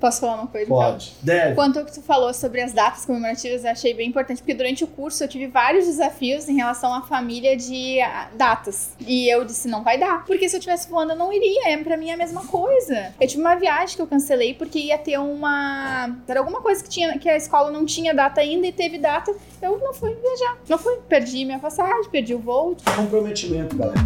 Posso falar uma coisa? Pode. Deve. Quanto ao que tu falou sobre as datas comemorativas, eu achei bem importante, porque durante o curso eu tive vários desafios em relação à família de ah, datas. E eu disse, não vai dar. Porque se eu tivesse voando, eu não iria. É, pra mim é a mesma coisa. Eu tive uma viagem que eu cancelei porque ia ter uma. Era alguma coisa que, tinha, que a escola não tinha data ainda e teve data. Eu não fui viajar. Não fui. Perdi minha passagem, perdi o voo. Comprometimento, galera.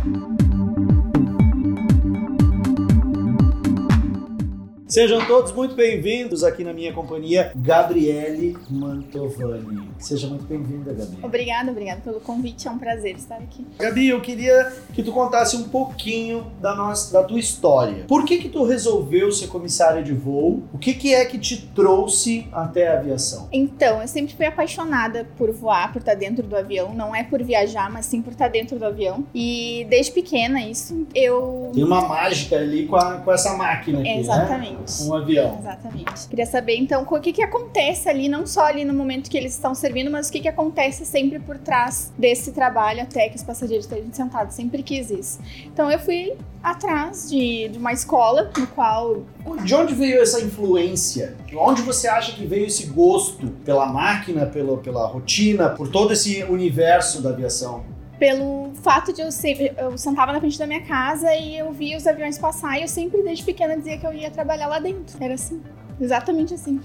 Sejam todos muito bem-vindos aqui na minha companhia, Gabriele Mantovani. Seja muito bem-vinda, Gabi. Obrigada, obrigada pelo convite. É um prazer estar aqui. Gabi, eu queria que tu contasse um pouquinho da, nossa, da tua história. Por que que tu resolveu ser comissária de voo? O que que é que te trouxe até a aviação? Então, eu sempre fui apaixonada por voar, por estar dentro do avião. Não é por viajar, mas sim por estar dentro do avião. E desde pequena, isso, eu... Tem uma mágica ali com, a, com essa máquina aqui, né? Exatamente. Um avião. Exatamente. Queria saber, então, o que, que acontece ali, não só ali no momento que eles estão servindo, mas o que, que acontece sempre por trás desse trabalho até que os passageiros estejam sentados. Sempre quis isso. Então, eu fui atrás de, de uma escola no qual De onde veio essa influência? De onde você acha que veio esse gosto pela máquina, pela, pela rotina, por todo esse universo da aviação? Pelo fato de eu sempre eu sentava na frente da minha casa e eu via os aviões passar e eu sempre desde pequena dizia que eu ia trabalhar lá dentro. Era assim. Exatamente assim.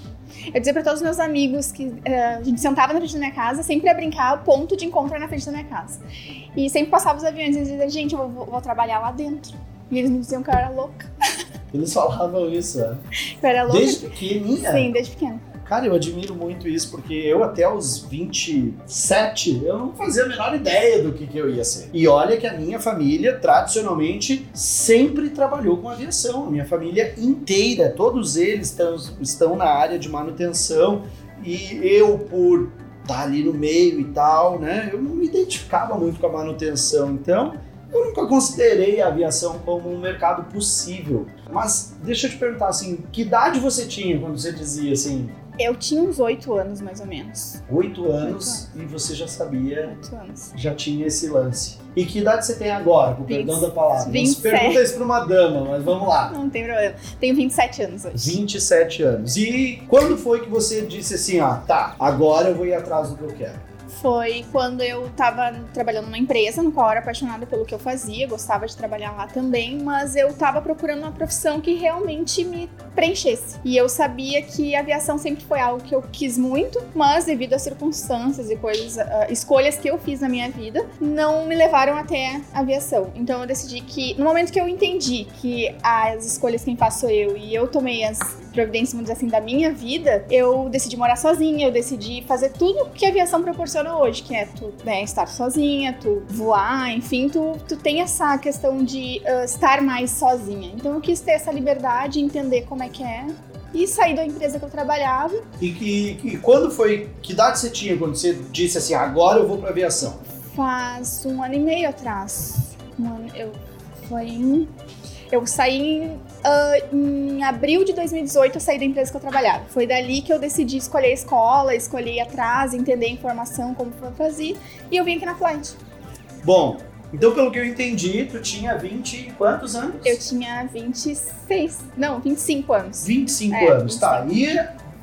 Eu dizia para todos os meus amigos que eh, a gente sentava na frente da minha casa, sempre ia brincar, o ponto de encontro era na frente da minha casa. E sempre passava os aviões e eles diziam, gente, eu vou, vou trabalhar lá dentro. E eles me diziam que eu era louca. Eles falavam isso, é. Eu era louca. Desde pequenininha? Sim, desde pequena. Cara, eu admiro muito isso, porque eu até os 27, eu não fazia a menor ideia do que, que eu ia ser. E olha que a minha família, tradicionalmente, sempre trabalhou com aviação. A minha família inteira, todos eles estão, estão na área de manutenção. E eu, por estar ali no meio e tal, né, eu não me identificava muito com a manutenção. Então, eu nunca considerei a aviação como um mercado possível. Mas deixa eu te perguntar assim, que idade você tinha quando você dizia assim, Eu tinha uns oito anos, mais ou menos. oito anos e você já sabia, Oito anos. já tinha esse lance. E que idade você tem agora, com o perdão da palavra? Não se 27. pergunta isso pra uma dama, mas vamos lá. Não tem problema. Tenho 27 anos hoje. 27 anos. E quando foi que você disse assim, ah, tá, agora eu vou ir atrás do que eu quero? Foi quando eu tava trabalhando numa empresa no qual eu era apaixonada pelo que eu fazia, gostava de trabalhar lá também, mas eu tava procurando uma profissão que realmente me preenchesse. E eu sabia que a aviação sempre foi algo que eu quis muito, mas devido às circunstâncias e coisas, ah, escolhas que eu fiz na minha vida, não me levaram até a aviação. Então eu decidi que, no momento que eu entendi que as escolhas quem faz sou eu e eu tomei as providências, vamos dizer assim, da minha vida, eu decidi morar sozinha, eu decidi fazer tudo que a aviação proporciona hoje, que é tu né, estar sozinha, tu voar, enfim, tu, tu tem essa questão de ah, estar mais sozinha. Então eu quis ter essa liberdade, entender como é que é. E sair da empresa que eu trabalhava. E, que quando foi, que idade você tinha quando você disse assim, agora eu vou pra aviação? Faz um ano e meio atrás. Um ano, eu, foi em, eu saí em, ah, em abril de 2018, eu saí da empresa que eu trabalhava. Foi dali que eu decidi escolher a escola, escolher ir atrás, entender a informação, como fazer. E eu vim aqui na Flight. Bom, então pelo que eu entendi, tu tinha 20 e quantos anos? Eu tinha 26, não, 25 anos. 25 É, anos, tá. E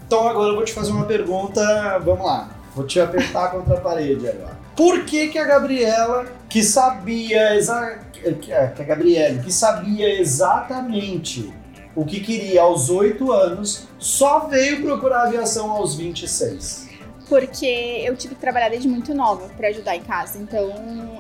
então agora eu vou te fazer uma pergunta, vamos lá. Vou te apertar contra a parede agora. Por que que a Gabriela, que sabia exa... que a que a Gabriele, que sabia exatamente o que queria aos 8 anos, só veio procurar aviação aos 26? Porque eu tive que trabalhar desde muito nova pra ajudar em casa. Então,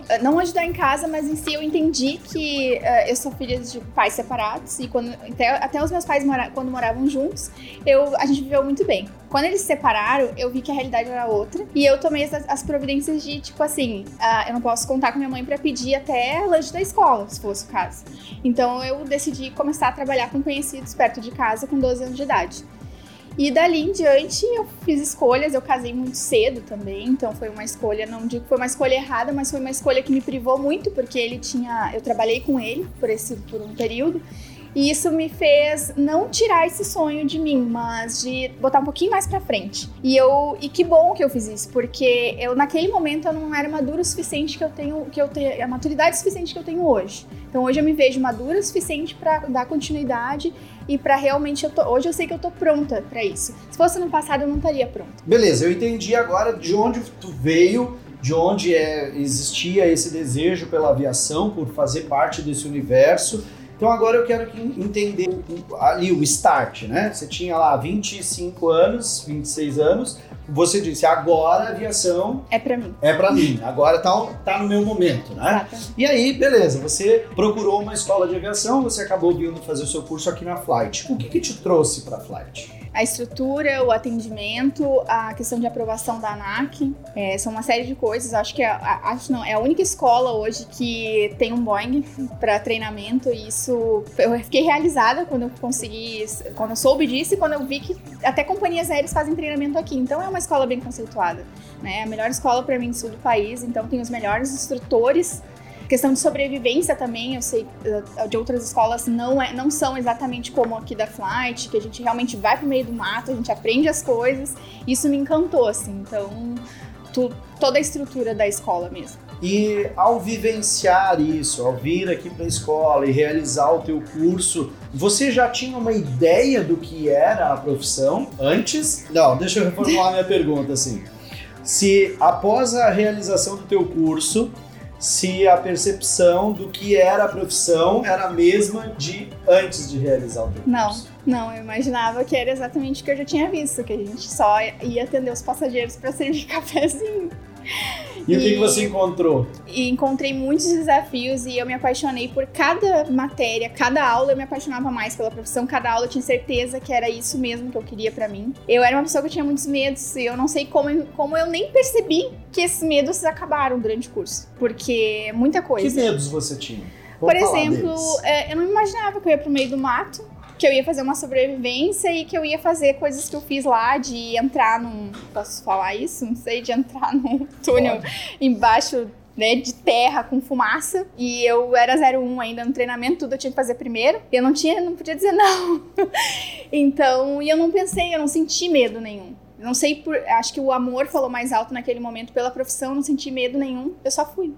eh, não ajudar em casa, mas em si eu entendi que eh, eu sou filha de pais separados e quando até, até os meus pais mora, quando moravam juntos, eu a gente viveu muito bem. Quando eles se separaram, eu vi que a realidade era outra e eu tomei as, as providências de tipo assim, ah, eu não posso contar com minha mãe pra pedir até lanche da escola, se fosse o caso. Então eu decidi começar a trabalhar com conhecidos perto de casa com 12 anos de idade. E dali em diante eu fiz escolhas, eu casei muito cedo também, então foi uma escolha, não digo que foi uma escolha errada, mas foi uma escolha que me privou muito, porque ele tinha. Eu trabalhei com ele por, esse, por um período. E isso me fez não tirar esse sonho de mim, mas de botar um pouquinho mais pra frente. E eu e que bom que eu fiz isso, porque eu naquele momento eu não era madura o suficiente que eu tenho, que eu tenho a maturidade suficiente que eu tenho hoje. Então hoje eu me vejo madura o suficiente pra dar continuidade e para realmente eu tô, hoje eu sei que eu tô pronta para isso. Se fosse no passado eu não estaria pronta. Beleza, eu entendi agora de onde tu veio, de onde é, existia esse desejo pela aviação, por fazer parte desse universo. Então agora eu quero entender ali o start, né? Você tinha lá 25 anos, 26 anos, você disse, agora a aviação é para mim. É para mim. Agora tá, tá no meu momento, né? Exatamente. E aí, beleza, você procurou uma escola de aviação, você acabou vindo fazer o seu curso aqui na Flight. O que, que te trouxe para Flight? a estrutura, o atendimento, a questão de aprovação da ANAC, é, são uma série de coisas. Acho que é, acho não, é a única escola hoje que tem um Boeing para treinamento e isso eu fiquei realizada quando eu consegui, quando eu soube disso e quando eu vi que até companhias aéreas fazem treinamento aqui. Então é uma escola bem conceituada, né? A melhor escola para mim do sul do país, então tem os melhores instrutores Questão de sobrevivência também, eu sei eh, de outras escolas não, é, não são exatamente como aqui da Flight, que a gente realmente vai pro meio do mato, a gente aprende as coisas. Isso me encantou, assim. Então, tu, toda a estrutura da escola mesmo. E ao vivenciar isso, ao vir aqui para a escola e realizar o teu curso, você já tinha uma ideia do que era a profissão antes? Não, deixa eu reformular minha pergunta assim. Se após a realização do teu curso, se a percepção do que era a profissão era a mesma de antes de realizar o curso. Não, não, eu imaginava que era exatamente o que eu já tinha visto, que a gente só ia atender os passageiros para servir cafezinho. E, e, o que, que, você encontrou? Encontrei muitos desafios e eu me apaixonei por cada matéria, cada aula eu me apaixonava mais pela profissão, cada aula eu tinha certeza que era isso mesmo que eu queria para mim. Eu era uma pessoa que tinha muitos medos e eu não sei como, como eu nem percebi que esses medos acabaram durante o curso, porque muita coisa. Que medos você tinha? Vamos por exemplo, é, eu não imaginava que eu ia pro meio do mato que eu ia fazer uma sobrevivência e que eu ia fazer coisas que eu fiz lá, de entrar num. Posso falar isso? Não sei, de entrar num túnel Pode. embaixo né, de terra com fumaça. E eu era 01 ainda no treinamento, tudo eu tinha que fazer primeiro. E eu não tinha, não podia dizer não. então, e eu não pensei, eu não senti medo nenhum. Não sei por. Acho que o amor falou mais alto naquele momento pela profissão, não senti medo nenhum, eu só fui.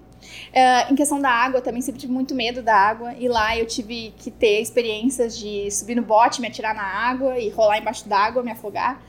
Uh, em questão da água, também sempre tive muito medo da água. E lá eu tive que ter experiências de subir no bote, me atirar na água e rolar embaixo d'água, me afogar.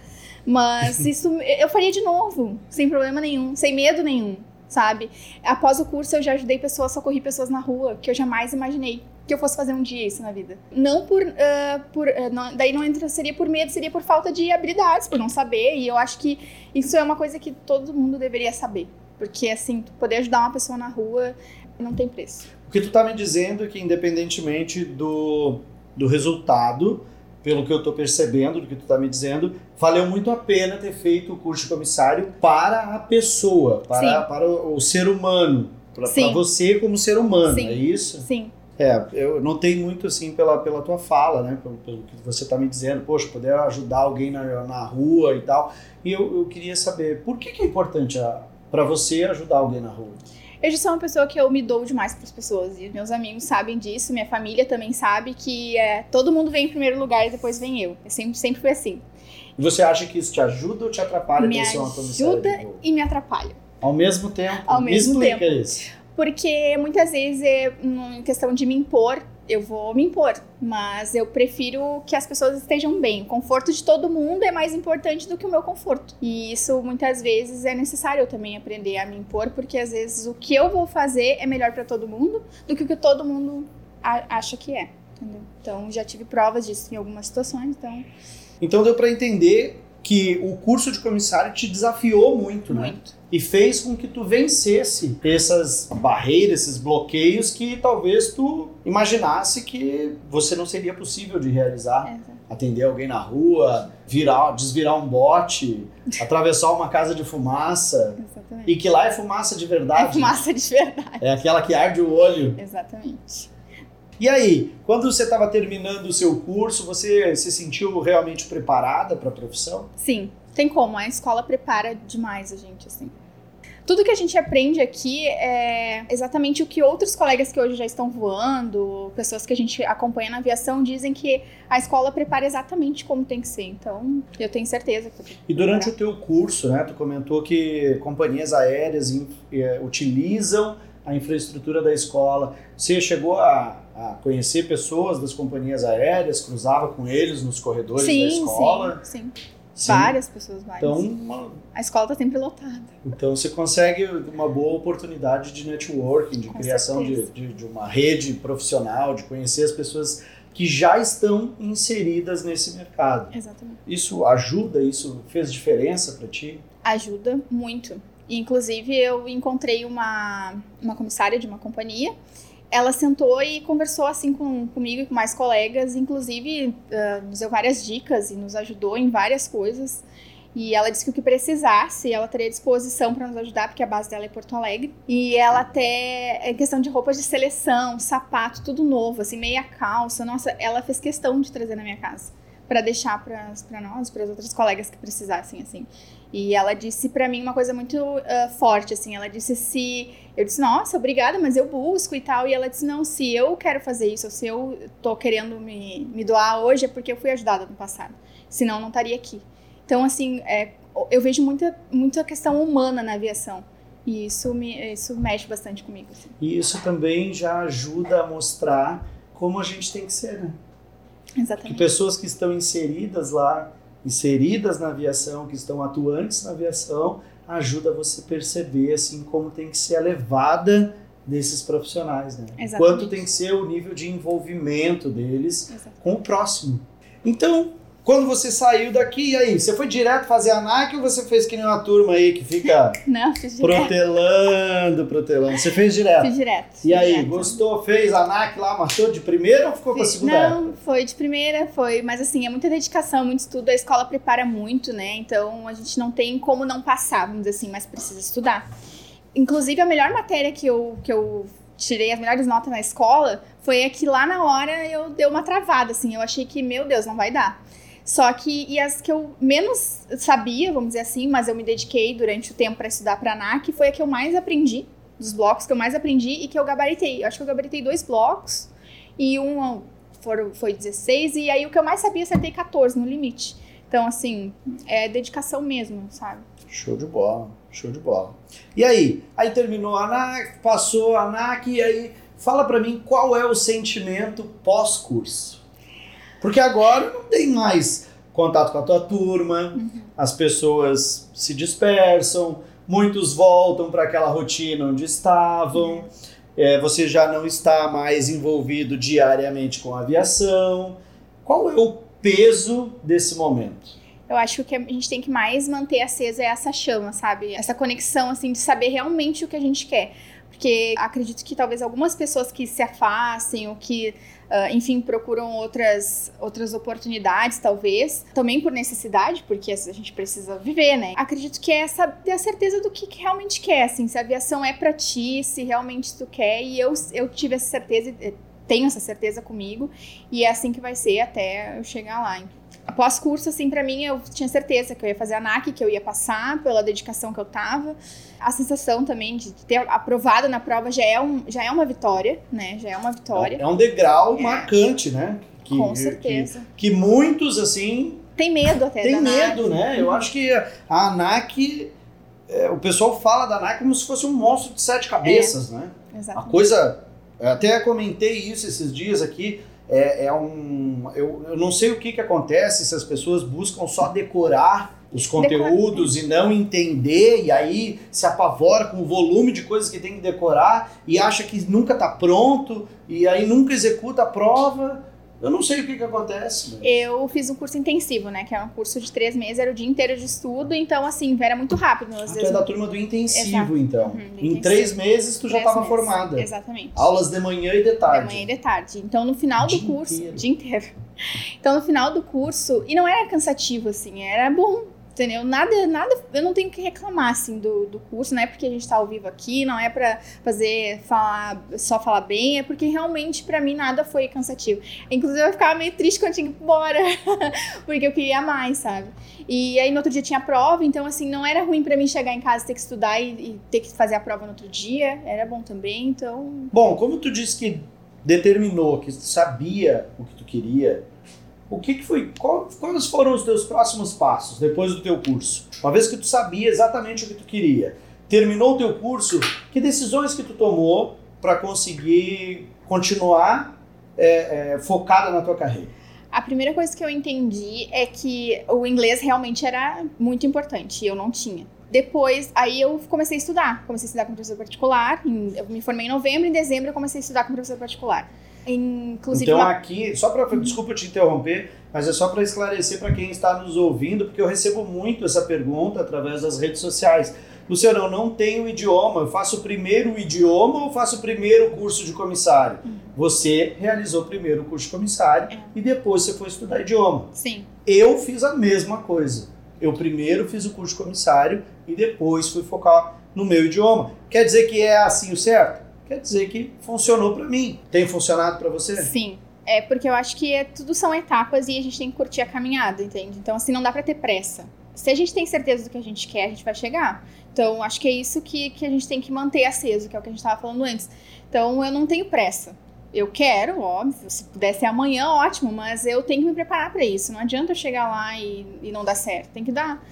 Mas isso eu faria de novo, sem problema nenhum, sem medo nenhum, sabe? Após o curso eu já ajudei pessoas, socorri pessoas na rua, que eu jamais imaginei que eu fosse fazer um dia isso na vida. Não por. Uh, por uh, não, daí não entra, seria por medo, seria por falta de habilidades, por não saber. E eu acho que isso é uma coisa que todo mundo deveria saber. Porque, assim, poder ajudar uma pessoa na rua não tem preço. O que tu tá me dizendo é que, independentemente do, do resultado, pelo que eu tô percebendo, do que tu tá me dizendo, valeu muito a pena ter feito o curso de comissário para a pessoa, para, para o, o ser humano. Para você como ser humano, Sim. é isso? Sim. É, eu notei muito assim pela, pela tua fala, né? Pelo, pelo que você está me dizendo, poxa, poder ajudar alguém na, na rua e tal. E eu, eu queria saber, por que, que é importante para você ajudar alguém na rua? Eu já sou uma pessoa que eu me dou demais para as pessoas e meus amigos sabem disso, minha família também sabe que é, todo mundo vem em primeiro lugar e depois vem eu. Eu sempre, sempre foi assim. E você acha que isso te ajuda ou te atrapalha? Me ajuda e me atrapalha. Ao mesmo tempo? Ao mesmo me tempo. Isso. Porque muitas vezes, é, em questão de me impor, eu vou me impor, mas eu prefiro que as pessoas estejam bem. O conforto de todo mundo é mais importante do que o meu conforto. E isso muitas vezes é necessário eu também aprender a me impor, porque às vezes o que eu vou fazer é melhor para todo mundo do que o que todo mundo acha que é. Entendeu? Então já tive provas disso em algumas situações, então. Então deu para entender que o curso de comissário te desafiou muito, muito. né? Muito e fez com que tu vencesse essas barreiras, esses bloqueios que talvez tu imaginasse que você não seria possível de realizar. Atender alguém na rua, virar, desvirar um bote, atravessar uma casa de fumaça. Exatamente. E que lá é fumaça de verdade. É fumaça de verdade. É aquela que arde o olho. Exatamente. E aí, quando você estava terminando o seu curso, você se sentiu realmente preparada para a profissão? Sim, tem como. A escola prepara demais a gente, assim. Tudo que a gente aprende aqui é exatamente o que outros colegas que hoje já estão voando, pessoas que a gente acompanha na aviação, dizem que a escola prepara exatamente como tem que ser. Então, eu tenho certeza que. E durante o teu curso, né, tu comentou que companhias aéreas é, utilizam a infraestrutura da escola. Você chegou a, a conhecer pessoas das companhias aéreas, cruzava com eles nos corredores sim, da escola? Sim, sim. Sim. Várias pessoas, várias. Então, uma... a escola está sempre lotada. Então você consegue uma boa oportunidade de networking, de Com criação de, de, de uma rede profissional, de conhecer as pessoas que já estão inseridas nesse mercado. Exatamente. Isso ajuda? Isso fez diferença para ti? Ajuda muito. Inclusive, eu encontrei uma, uma comissária de uma companhia. Ela sentou e conversou assim com, comigo e com mais colegas, inclusive uh, nos deu várias dicas e nos ajudou em várias coisas. E ela disse que o que precisasse, ela teria disposição para nos ajudar, porque a base dela é Porto Alegre. E ela até, em questão de roupas de seleção, sapato, tudo novo, assim, meia calça. Nossa, ela fez questão de trazer na minha casa para deixar para nós, para as outras colegas que precisassem, assim. E ela disse para mim uma coisa muito uh, forte, assim. Ela disse se eu disse nossa, obrigada, mas eu busco e tal. E ela disse não, se eu quero fazer isso, ou se eu tô querendo me, me doar hoje é porque eu fui ajudada no passado. Senão eu não estaria aqui. Então assim, é, eu vejo muita muita questão humana na aviação. E isso me isso mexe bastante comigo. Assim. E isso também já ajuda a mostrar como a gente tem que ser, né? Que Exatamente. pessoas que estão inseridas lá, inseridas na aviação, que estão atuantes na aviação, ajuda você a perceber assim como tem que ser a levada desses profissionais, né? Exatamente. Quanto tem que ser o nível de envolvimento deles Exato. com o próximo. Então, quando você saiu daqui, e aí, você foi direto fazer ANAC ou você fez que nem uma turma aí que fica Não, fiz direto. protelando, protelando? Você fez direto. Fiz direto. E fiz aí, direto. gostou? Fez ANAC lá, matou de primeira ou ficou pra Fiz- segunda época? Não, foi de primeira, foi. Mas assim, é muita dedicação, muito estudo. A escola prepara muito, né? Então a gente não tem como não passar, vamos dizer assim, mas precisa estudar. Inclusive, a melhor matéria que eu, que eu tirei, as melhores notas na escola, foi a que lá na hora eu dei uma travada, assim. Eu achei que, meu Deus, não vai dar. Só que, e as que eu menos sabia, vamos dizer assim, mas eu me dediquei durante o tempo para estudar para ANAC, foi a que eu mais aprendi, dos blocos que eu mais aprendi e que eu gabaritei. Eu acho que eu gabaritei dois blocos e um foram, foi 16, e aí o que eu mais sabia, acertei 14 no limite. Então, assim, é dedicação mesmo, sabe? Show de bola, show de bola. E aí? Aí terminou a ANAC, passou a ANAC, e aí fala pra mim qual é o sentimento pós-curso. Porque agora não tem mais contato com a tua turma, as pessoas se dispersam, muitos voltam para aquela rotina onde estavam, é, você já não está mais envolvido diariamente com a aviação. Qual é o peso desse momento? Eu acho que o que a gente tem que mais manter acesa é essa chama, sabe? Essa conexão, assim, de saber realmente o que a gente quer. Porque acredito que talvez algumas pessoas que se afastem ou que, ah, enfim, procuram outras, outras oportunidades, talvez, também por necessidade, porque a gente precisa viver, né? Acredito que é essa, ter a certeza do que, que realmente quer, assim, se a aviação é pra ti, se realmente tu quer. E eu, eu tive essa certeza, tenho essa certeza comigo, e é assim que vai ser até eu chegar lá. Após curso, assim, pra mim, eu tinha certeza que eu ia fazer a NAC, que eu ia passar pela dedicação que eu tava. A sensação também de ter aprovado na prova já é, um, já é uma vitória, né? Já é uma vitória. É um degrau É. marcante, né? Que- Com que- certeza. Que, muitos, assim, Tem medo até tem medo, né? Eu acho que a ANAC, é, o pessoal fala da ANAC como se fosse um monstro de sete cabeças, né? A Exato. coisa, eu até comentei isso esses dias aqui, é, é um, eu, eu não sei o que que acontece se as pessoas buscam só decorar os conteúdos e não entender, e aí se apavora com o volume de coisas que tem que decorar e acha que nunca tá pronto, e aí nunca executa a prova. Eu não sei o que que acontece. né? Eu fiz um curso intensivo, né? Que é um curso de três meses, era o dia inteiro de estudo, então, assim, era muito rápido. Às Ah, vezes, é da turma do intensivo, Exato. então. Uhum, do em intensivo. três meses tu já três estava meses. formada. Exatamente. Aulas de manhã e de tarde. De manhã e de tarde. Então, no final do Dia curso. inteiro. Dia inteiro. Então, no final do curso. E não era cansativo, assim, era bom. Entendeu? Nada, nada, eu não tenho que reclamar, assim, do, do curso, não é porque a gente tá ao vivo aqui, não é pra fazer, falar, só falar bem, é porque realmente pra mim nada foi cansativo. Inclusive eu ficava meio triste quando tinha que ir embora, porque eu queria mais, sabe? E aí no outro dia tinha prova, então assim, não era ruim pra mim chegar em casa, ter que estudar e, e ter que fazer a prova no outro dia, era bom também, então Bom, como tu disse que determinou, que sabia o que tu queria, o que, que foi? Qual, quais foram os teus próximos passos depois do teu curso? Uma vez que tu sabia exatamente o que tu queria, terminou o teu curso, que decisões que tu tomou para conseguir continuar é, é, focada na tua carreira? A primeira coisa que eu entendi é que o inglês realmente era muito importante e eu não tinha. Depois, aí eu comecei a estudar. Comecei a estudar com professor particular. Em, eu me formei em novembro, em dezembro eu comecei a estudar com professor particular. Inclusive, então aqui, só para desculpa te interromper, mas é só para esclarecer para quem está nos ouvindo, porque eu recebo muito essa pergunta através das redes sociais. Luciano, eu não tenho idioma, eu faço primeiro o idioma ou faço primeiro o curso de comissário? Uhum. Você realizou primeiro o curso de comissário é. e depois você foi estudar idioma. Sim. Eu fiz a mesma coisa. Eu primeiro fiz o curso de comissário e depois fui focar no meu idioma. Quer dizer que é assim o certo? Quer dizer que funcionou para mim. Tem funcionado para você? Sim. É porque eu acho que é, tudo são etapas e a gente tem que curtir a caminhada, entende? Então, assim, não dá para ter pressa. Se a gente tem certeza do que a gente quer, a gente vai chegar. Então, acho que é isso que, que a gente tem que manter aceso, que é o que a gente estava falando antes. Então, eu não tenho pressa. Eu quero, óbvio, se pudesse amanhã, ótimo, mas eu tenho que me preparar para isso. Não adianta eu chegar lá e, e não dar certo, tem que dar.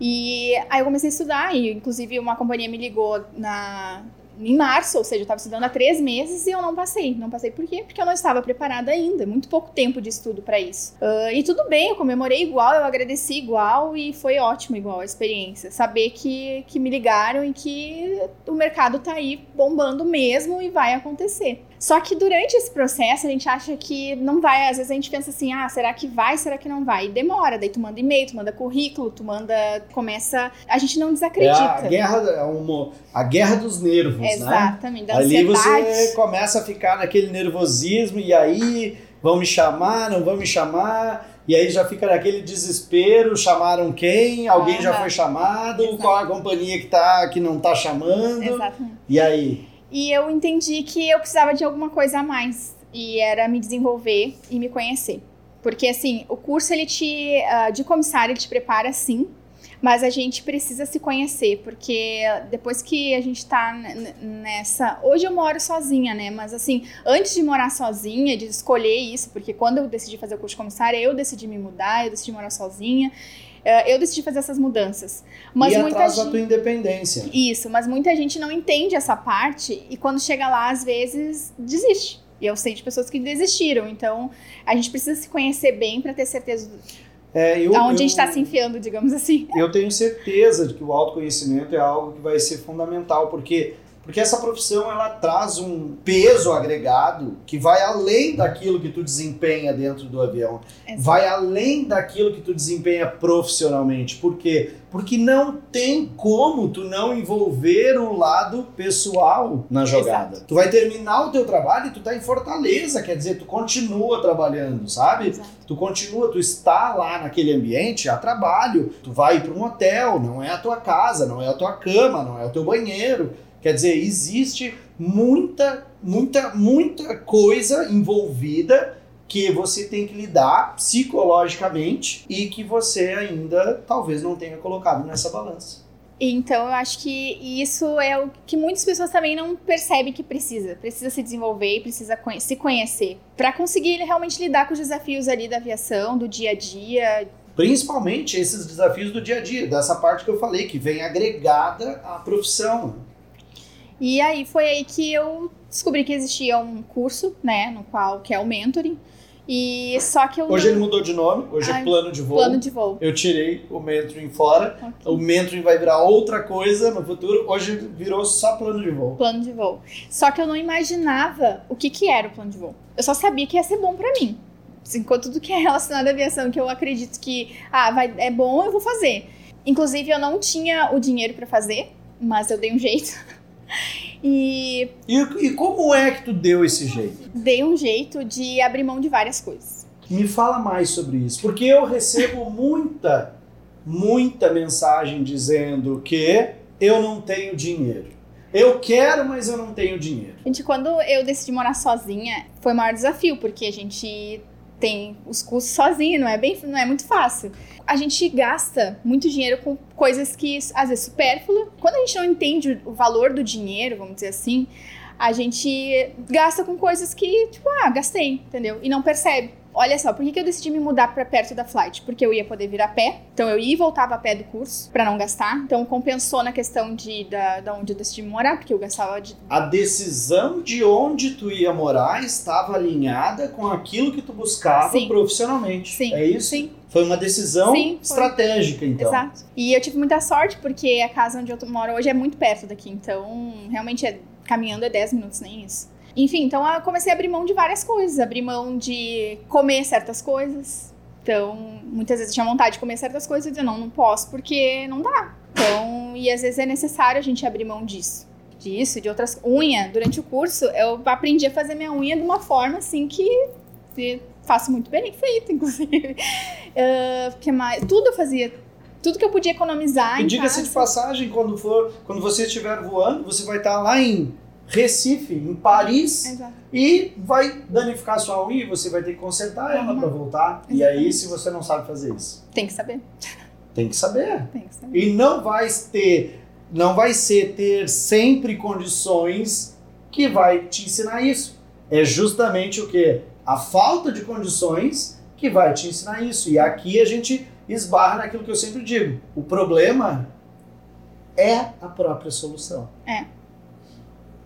E aí eu comecei a estudar, e inclusive uma companhia me ligou na, em março, ou seja, eu estava estudando há três meses e eu não passei. Não passei por quê? Porque eu não estava preparada ainda. Muito pouco tempo de estudo para isso. Uh, e tudo bem, eu comemorei igual, eu agradeci igual e foi ótimo igual a experiência. Saber que, que me ligaram e que o mercado tá aí bombando mesmo e vai acontecer. Só que durante esse processo a gente acha que não vai, às vezes a gente pensa assim, ah, será que vai, será que não vai? E demora, daí tu manda e-mail, tu manda currículo, tu manda, começa, a gente não desacredita. É a guerra, é uma, a guerra dos nervos, né? Exatamente, da Ali você começa a ficar naquele nervosismo e aí vão me chamar, não vão me chamar, e aí já fica naquele desespero, chamaram quem? Alguém já foi chamado? Exato. Qual a companhia que tá que não tá chamando? Exatamente. E aí? E eu entendi que eu precisava de alguma coisa a mais. E era me desenvolver e me conhecer. Porque, assim, o curso, ele te... Uh, de comissário, ele te prepara, sim. Mas a gente precisa se conhecer. Porque depois que a gente tá nessa... Hoje eu moro sozinha, né? Mas, assim, antes de morar sozinha, de escolher isso... Porque quando eu decidi fazer o curso de comissária, eu decidi me mudar, eu decidi morar sozinha. Eh, eu decidi fazer essas mudanças. Mas e muita gente... da tua independência. Isso, mas muita gente não entende essa parte e quando chega lá, às vezes, desiste. E eu sei de pessoas que desistiram. Então, a gente precisa se conhecer bem para ter certeza do... É, eu, Aonde eu, a gente está se enfiando, digamos assim. Eu tenho certeza de que o autoconhecimento é algo que vai ser fundamental, porque porque essa profissão ela traz um peso agregado que vai além daquilo que tu desempenha dentro do avião. Exato. Vai além daquilo que tu desempenha profissionalmente. Por quê? Porque não tem como tu não envolver o lado pessoal na jogada. Exato. Tu vai terminar o teu trabalho e tu tá em Fortaleza, quer dizer, tu continua trabalhando, sabe? Exato. Tu continua, tu está lá naquele ambiente a trabalho. Tu vai para um hotel, não é a tua casa, não é a tua cama, não é o teu banheiro Quer dizer, existe muita, muita, muita coisa envolvida que você tem que lidar psicologicamente e que você ainda talvez não tenha colocado nessa balança. Então, eu acho que isso é o que muitas pessoas também não percebem que precisa. Precisa se desenvolver precisa se conhecer para conseguir realmente lidar com os desafios ali da aviação, do dia a dia. Principalmente esses desafios do dia a dia, dessa parte que eu falei, que vem agregada à profissão. E aí foi aí que eu descobri que existia um curso, né, no qual que é o mentoring. E só que eu Hoje ele mudou de nome, hoje é Ai, é plano de voo. Plano de voo. Eu tirei o mentoring fora. Okay. O mentoring vai virar outra coisa no futuro. Hoje virou só plano de voo. Plano de voo. Só que eu não imaginava o que que era o plano de voo. Eu só sabia que ia ser bom para mim. Enquanto tudo que é relacionado à aviação, que eu acredito que ah, vai, é bom, eu vou fazer. Inclusive, eu não tinha o dinheiro para fazer, mas eu dei um jeito. E, e, e como é que tu deu esse jeito? Dei um jeito de abrir mão de várias coisas. Me fala mais sobre isso, porque eu recebo muita, muita mensagem dizendo que eu não tenho dinheiro. Eu quero, mas eu não tenho dinheiro. Gente, quando eu decidi morar sozinha, foi o maior desafio, porque a gente tem os custos sozinho, não é bem, não é muito fácil. A gente gasta muito dinheiro com coisas que às vezes supérflua. Quando a gente não entende o valor do dinheiro, vamos dizer assim, a gente gasta com coisas que, tipo, ah, gastei, entendeu? E não percebe. Olha só, por que, que eu decidi me mudar para perto da flight? Porque eu ia poder vir a pé, então eu ia e voltava a pé do curso para não gastar. Então compensou na questão de da, da onde eu decidi morar, porque eu gastava de. A decisão de onde tu ia morar estava alinhada com aquilo que tu buscava Sim. profissionalmente. Sim. É isso? Sim. Foi uma decisão Sim, estratégica, então. Exato. E eu tive muita sorte, porque a casa onde eu moro hoje é muito perto daqui. Então, realmente, é, caminhando é 10 minutos, nem isso. Enfim, então eu comecei a abrir mão de várias coisas. Abrir mão de comer certas coisas. Então, muitas vezes eu tinha vontade de comer certas coisas e eu dizia, não, não posso, porque não dá. Então, e às vezes é necessário a gente abrir mão disso. Disso, de outras... Unha, durante o curso, eu aprendi a fazer minha unha de uma forma, assim, que... faço muito bem feito, inclusive. Uh, que mais? Tudo eu fazia. Tudo que eu podia economizar E diga-se de passagem, quando for, quando você estiver voando, você vai estar lá em Recife, em Paris, Exato. e vai danificar sua unha e você vai ter que consertar ela Uhum. para voltar. E Exatamente. aí, se você não sabe fazer isso, Tem que saber. tem que saber. Tem que saber. E não vai ter, não vai ser ter sempre condições que vai te ensinar isso. É justamente o que? A falta de condições que vai te ensinar isso. E aqui a gente esbarra naquilo que eu sempre digo. O problema é a própria solução. É.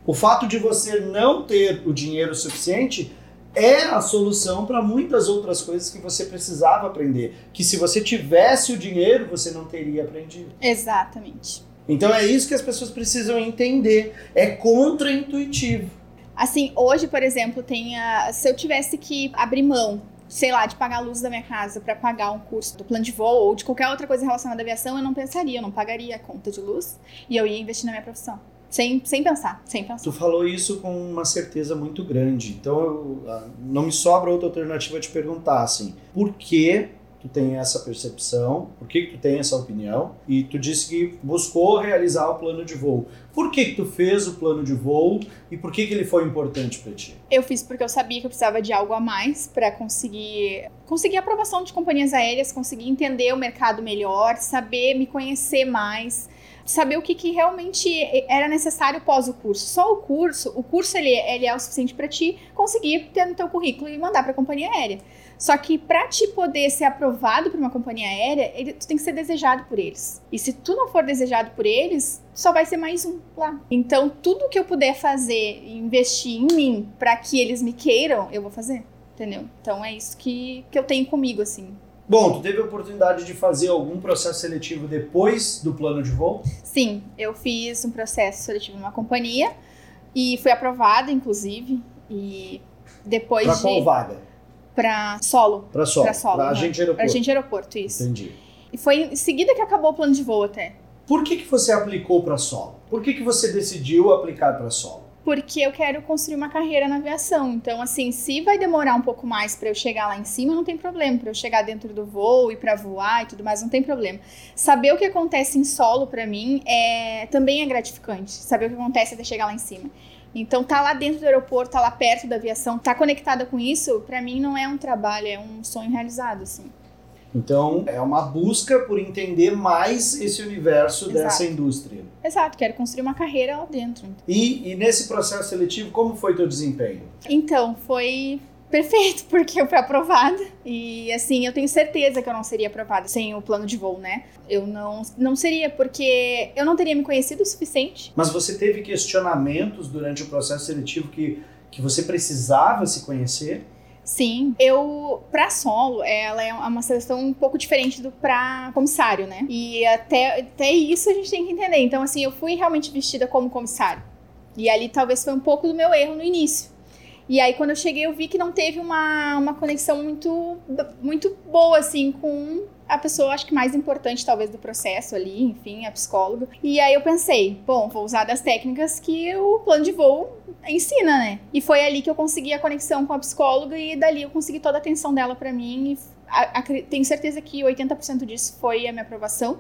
O fato de você não ter o dinheiro suficiente é a solução para muitas outras coisas que você precisava aprender. Que se você tivesse o dinheiro, você não teria aprendido. Exatamente. Então é isso que as pessoas precisam entender. É contra-intuitivo. Assim, hoje, por exemplo, tem a, se eu tivesse que abrir mão, sei lá, de pagar a luz da minha casa para pagar um curso do plano de voo ou de qualquer outra coisa relacionada à aviação, eu não pensaria, eu não pagaria a conta de luz e eu ia investir na minha profissão. Sem, sem pensar, sem pensar. Tu falou isso com uma certeza muito grande. Então eu, não me sobra outra alternativa de perguntar assim, por que tu tem essa percepção? Por que, que tu tem essa opinião? E tu disse que buscou realizar o plano de voo. Por que, que tu fez o plano de voo e por que, que ele foi importante para ti? Eu fiz porque eu sabia que eu precisava de algo a mais para conseguir conseguir aprovação de companhias aéreas, conseguir entender o mercado melhor, saber me conhecer mais, saber o que, que realmente era necessário pós o curso. Só o curso, o curso ele, ele é o suficiente para ti conseguir ter no teu currículo e mandar para a companhia aérea. Só que para te poder ser aprovado por uma companhia aérea, ele, tu tem que ser desejado por eles. E se tu não for desejado por eles, só vai ser mais um lá. Então, tudo que eu puder fazer investir em mim para que eles me queiram, eu vou fazer. Entendeu? Então é isso que, que eu tenho comigo, assim. Bom, tu teve a oportunidade de fazer algum processo seletivo depois do plano de voo? Sim, eu fiz um processo seletivo numa companhia e fui aprovada, inclusive. E depois Para de. qual vaga? Pra solo. Para solo. Pra solo, Para né? agente aeroporto. Pra gente aeroporto, isso. Entendi. E foi em seguida que acabou o plano de voo até. Por que, que você aplicou para solo? Por que, que você decidiu aplicar para solo? Porque eu quero construir uma carreira na aviação. Então, assim, se vai demorar um pouco mais para eu chegar lá em cima, não tem problema. Para eu chegar dentro do voo e para voar e tudo mais, não tem problema. Saber o que acontece em solo para mim é também é gratificante. Saber o que acontece até chegar lá em cima. Então, tá lá dentro do aeroporto, tá lá perto da aviação, tá conectada com isso, para mim não é um trabalho, é um sonho realizado, assim. Então, é uma busca por entender mais esse universo Exato. dessa indústria. Exato, quero construir uma carreira lá dentro. E, e nesse processo seletivo, como foi teu desempenho? Então, foi perfeito, porque eu fui aprovada. E assim, eu tenho certeza que eu não seria aprovada sem o plano de voo, né? Eu não, não seria, porque eu não teria me conhecido o suficiente. Mas você teve questionamentos durante o processo seletivo que, que você precisava se conhecer? Sim, eu, pra solo, ela é uma seleção um pouco diferente do pra comissário, né? E até, até isso a gente tem que entender. Então, assim, eu fui realmente vestida como comissário. E ali talvez foi um pouco do meu erro no início. E aí, quando eu cheguei, eu vi que não teve uma, uma conexão muito, muito boa, assim, com a pessoa, acho que mais importante, talvez, do processo ali, enfim, a psicóloga. E aí eu pensei, bom, vou usar das técnicas que o plano de voo ensina, né? E foi ali que eu consegui a conexão com a psicóloga e dali eu consegui toda a atenção dela pra mim. E a- acre- tenho certeza que 80% disso foi a minha aprovação.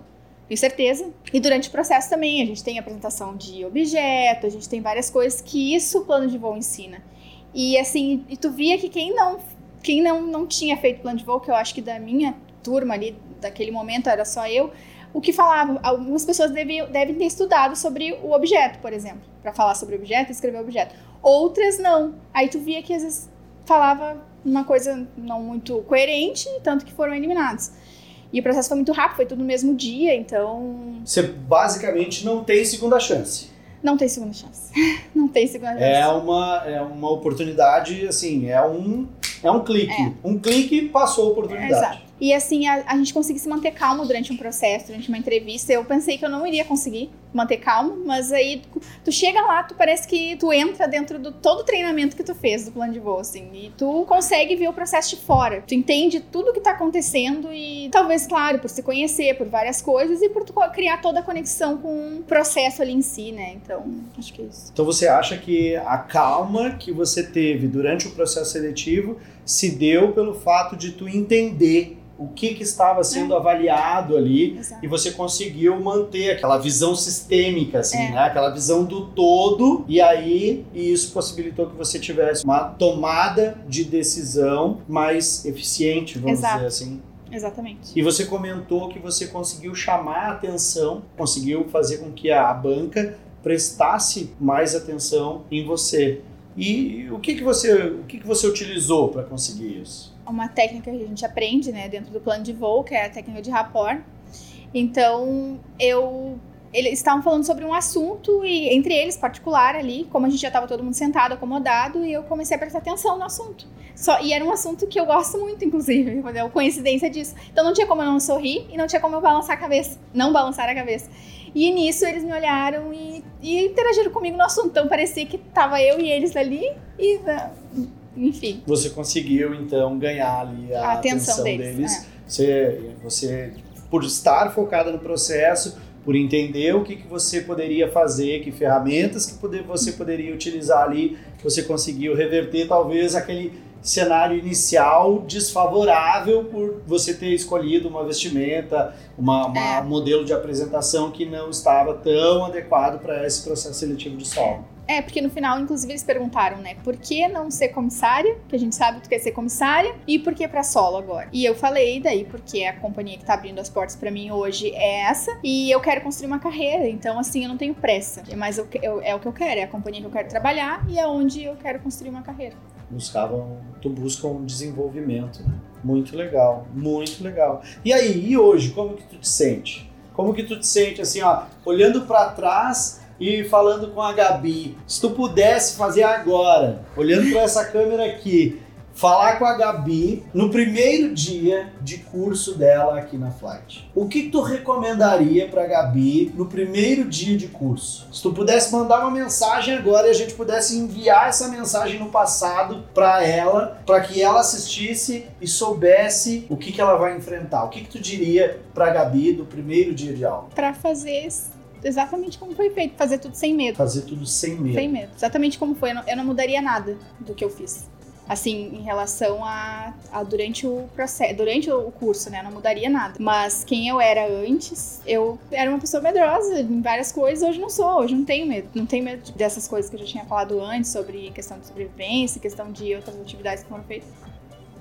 Tenho certeza. E durante o processo também, a gente tem apresentação de objeto, a gente tem várias coisas que isso o plano de voo ensina. E assim, e tu via que quem não, quem não, não tinha feito plano de voo, que eu acho que da minha turma ali, daquele momento era só eu, o que falava, algumas pessoas devem, devem ter estudado sobre o objeto, por exemplo, para falar sobre o objeto, escrever o objeto. Outras não. Aí tu via que às vezes falava uma coisa não muito coerente, tanto que foram eliminados. E o processo foi muito rápido, foi tudo no mesmo dia, então. Você basicamente não tem segunda chance. Não tem segunda chance. não tem segunda chance. É uma, é uma oportunidade, assim, é um, é um clique. É. Um clique passou a oportunidade. Exato. E assim, a, a gente conseguir se manter calmo durante um processo, durante uma entrevista. Eu pensei que eu não iria conseguir manter calmo, mas aí tu, chega lá, tu parece que tu entra dentro do todo o treinamento que tu fez do plano de voo, assim, e tu consegue ver o processo de fora. Tu entende tudo que tá acontecendo e talvez, claro, por se conhecer, por várias coisas e por tu criar toda a conexão com o processo ali em si, né? Então, acho que é isso. Então você acha que a calma que você teve durante o processo seletivo se deu pelo fato de tu entender o que, que estava sendo avaliado ali Exato. e você conseguiu manter aquela visão sistêmica, assim, É. né? Aquela visão do todo e aí e isso possibilitou que você tivesse uma tomada de decisão mais eficiente, vamos Exato. dizer assim. Exatamente. E você comentou que você conseguiu chamar a atenção, conseguiu fazer com que a banca prestasse mais atenção em você. E o que, que você o que, que você utilizou para conseguir isso? uma técnica que a gente aprende, né, dentro do plano de voo, que é a técnica de rapport. Então, eu eles estavam falando sobre um assunto e entre eles particular ali, como a gente já estava todo mundo sentado, acomodado, e eu comecei a prestar atenção no assunto. Só e era um assunto que eu gosto muito, inclusive, é coincidência disso. Então não tinha como eu não sorrir e não tinha como eu balançar a cabeça, não balançar a cabeça. E nisso eles me olharam e, e interagiram comigo no assunto. Então parecia que tava eu e eles ali e ah, enfim, Você conseguiu então ganhar ali a, a atenção, deles. é. Você, você, por estar focada no processo, por entender o que, que você poderia fazer, que ferramentas que poder, você poderia utilizar ali, você conseguiu reverter talvez aquele cenário inicial desfavorável por você ter escolhido uma vestimenta, uma, uma É. modelo de apresentação que não estava tão adequado para esse processo seletivo de solo. É, porque no final, inclusive, eles perguntaram, né? Por que não ser comissária? Que a gente sabe que tu quer ser comissária. E por que pra solo agora? E eu falei daí, porque a companhia que tá abrindo as portas pra mim hoje é essa. E eu quero construir uma carreira. Então, assim, eu não tenho pressa. Mas eu, eu- é o que eu quero. É a companhia que eu quero trabalhar e é onde eu quero construir uma carreira. Buscavam, tu busca um desenvolvimento, né? Muito legal, muito legal. E aí, e hoje, como que tu te sente? Como que tu te sente assim, ó, olhando pra trás e falando com a Gabi? Se tu pudesse fazer agora, olhando pra essa câmera aqui, falar com a Gabi no primeiro dia de curso dela aqui na Flight. O que tu recomendaria pra Gabi no primeiro dia de curso? Se tu pudesse mandar uma mensagem agora e a gente pudesse enviar essa mensagem no passado pra ela, pra que ela assistisse e soubesse o que, que ela vai enfrentar. O que, que tu diria pra Gabi do primeiro dia de aula? Pra fazer exatamente como foi feito. Fazer tudo sem medo. Fazer tudo sem medo. Sem medo. Exatamente como foi. Eu não, eu não mudaria nada do que eu fiz. Assim, em relação a, a durante o processo, durante o curso, né? Não mudaria nada. Mas quem eu era antes, eu era uma pessoa medrosa em várias coisas. Hoje não sou, hoje não tenho medo. Não tenho medo dessas coisas que eu já tinha falado antes, sobre questão de sobrevivência, questão de outras atividades que foram feitas.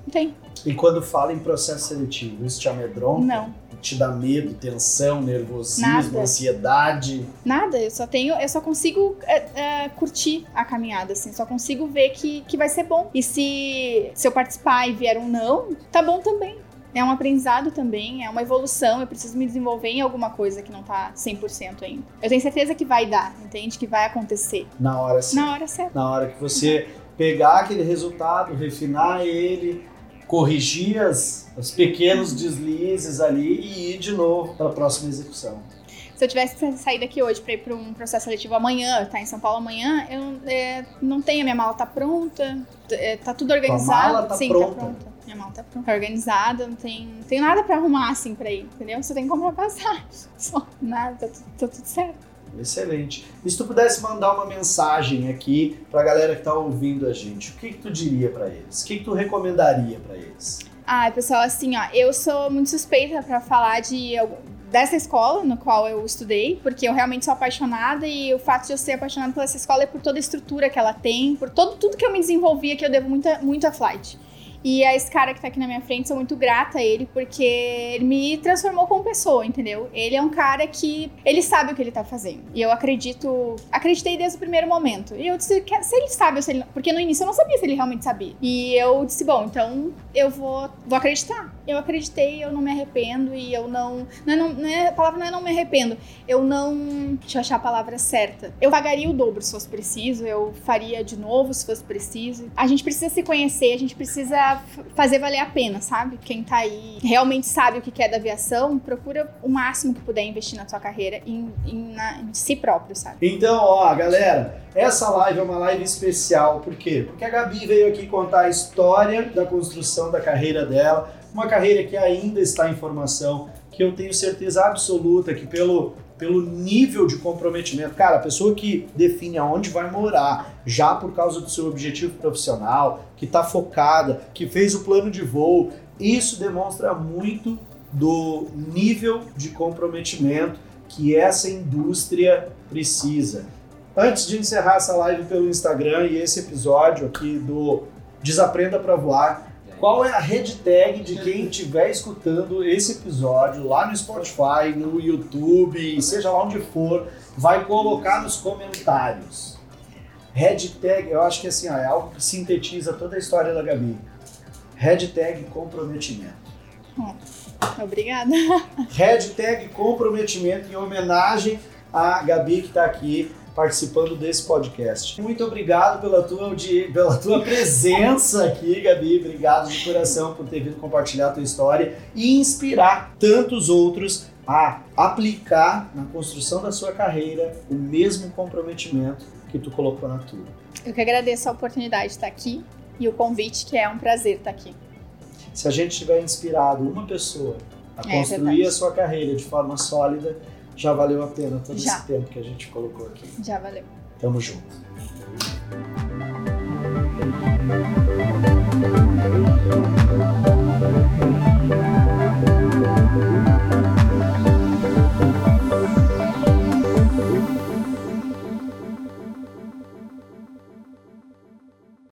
Não tem. E quando fala em processo seletivo, isso te amedronta? Não. Te dá medo, tensão, nervosismo, Nada. ansiedade? Nada, eu só tenho, eu só consigo é, é, curtir a caminhada, assim, só consigo ver que, que vai ser bom. E se, se eu participar e vier um não, tá bom também. É um aprendizado também, é uma evolução, eu preciso me desenvolver em alguma coisa que não tá 100% ainda. Eu tenho certeza que vai dar, entende? Que vai acontecer. Na hora certa. Na hora certa. Na hora que você pegar aquele resultado, refinar ele, corrigir as, os pequenos deslizes ali e ir de novo para a próxima execução. Se eu tivesse que sair daqui hoje pra ir pra um processo seletivo amanhã, tá em São Paulo amanhã, eu é, não tenho, a minha mala tá pronta, é, tá tudo organizado. mala tá Sim, pronta. tá pronta. Minha mala tá pronta. Tá organizada, não tem, não tem nada pra arrumar assim pra ir, entendeu? Só tem que comprar passagem. Só nada, tá, tudo- tá tudo certo. Excelente. E se tu pudesse mandar uma mensagem aqui para a galera que está ouvindo a gente, o que, que tu diria para eles? O que, que tu recomendaria para eles? Ah, pessoal, assim, ó, eu sou muito suspeita pra falar de dessa escola no qual eu estudei, porque eu realmente sou apaixonada e o fato de eu ser apaixonada por essa escola é por toda a estrutura que ela tem, por todo tudo que eu me desenvolvi que eu devo muita, muito à Flight. E a esse cara que tá aqui na minha frente, sou muito grata a ele, porque ele me transformou como pessoa, entendeu? Ele é um cara que ele sabe o que ele tá fazendo. E eu acredito, acreditei desde o primeiro momento. E eu disse, se ele sabe, se ele, porque no início eu não sabia se ele realmente sabia. E eu disse, bom, então eu vou, vou acreditar. Eu acreditei, eu não me arrependo e eu não, não, é, não, não é, a palavra não é não me arrependo. Eu não, deixa eu achar a palavra certa. Eu pagaria o dobro se fosse preciso, eu faria de novo se fosse preciso. A gente precisa se conhecer, a gente precisa fazer valer a pena, sabe? Quem tá aí realmente sabe o que é da aviação, procura o máximo que puder investir na sua carreira em, em, na, em si próprio, sabe? Então, ó, galera, essa live é uma live especial, por quê? Porque a Gabi veio aqui contar a história da construção da carreira dela, uma carreira que ainda está em formação, que eu tenho certeza absoluta que pelo pelo nível de comprometimento. Cara, a pessoa que define aonde vai morar, já por causa do seu objetivo profissional, que está focada, que fez o plano de voo, isso demonstra muito do nível de comprometimento que essa indústria precisa. Antes de encerrar essa live pelo Instagram e esse episódio aqui do Desaprenda para Voar, qual é a hashtag de quem estiver escutando esse episódio lá no Spotify, no YouTube, seja lá onde for, vai colocar nos comentários. Hashtag, eu acho que assim, ó, é algo que sintetiza toda a história da Gabi. Hashtag comprometimento. Hum, obrigada. Hashtag comprometimento em homenagem à Gabi que está aqui participando desse podcast. Muito obrigado pela tua, pela tua presença aqui, Gabi. Obrigado de coração por ter vindo compartilhar a tua história e inspirar tantos outros a aplicar na construção da sua carreira o mesmo comprometimento que tu colocou na tua. Eu que agradeço a oportunidade de estar aqui e o convite, que é um prazer estar aqui. Se a gente tiver inspirado uma pessoa a é construir é a sua carreira de forma sólida, já valeu a pena todo já. esse tempo que a gente colocou aqui. Já valeu. Tamo junto.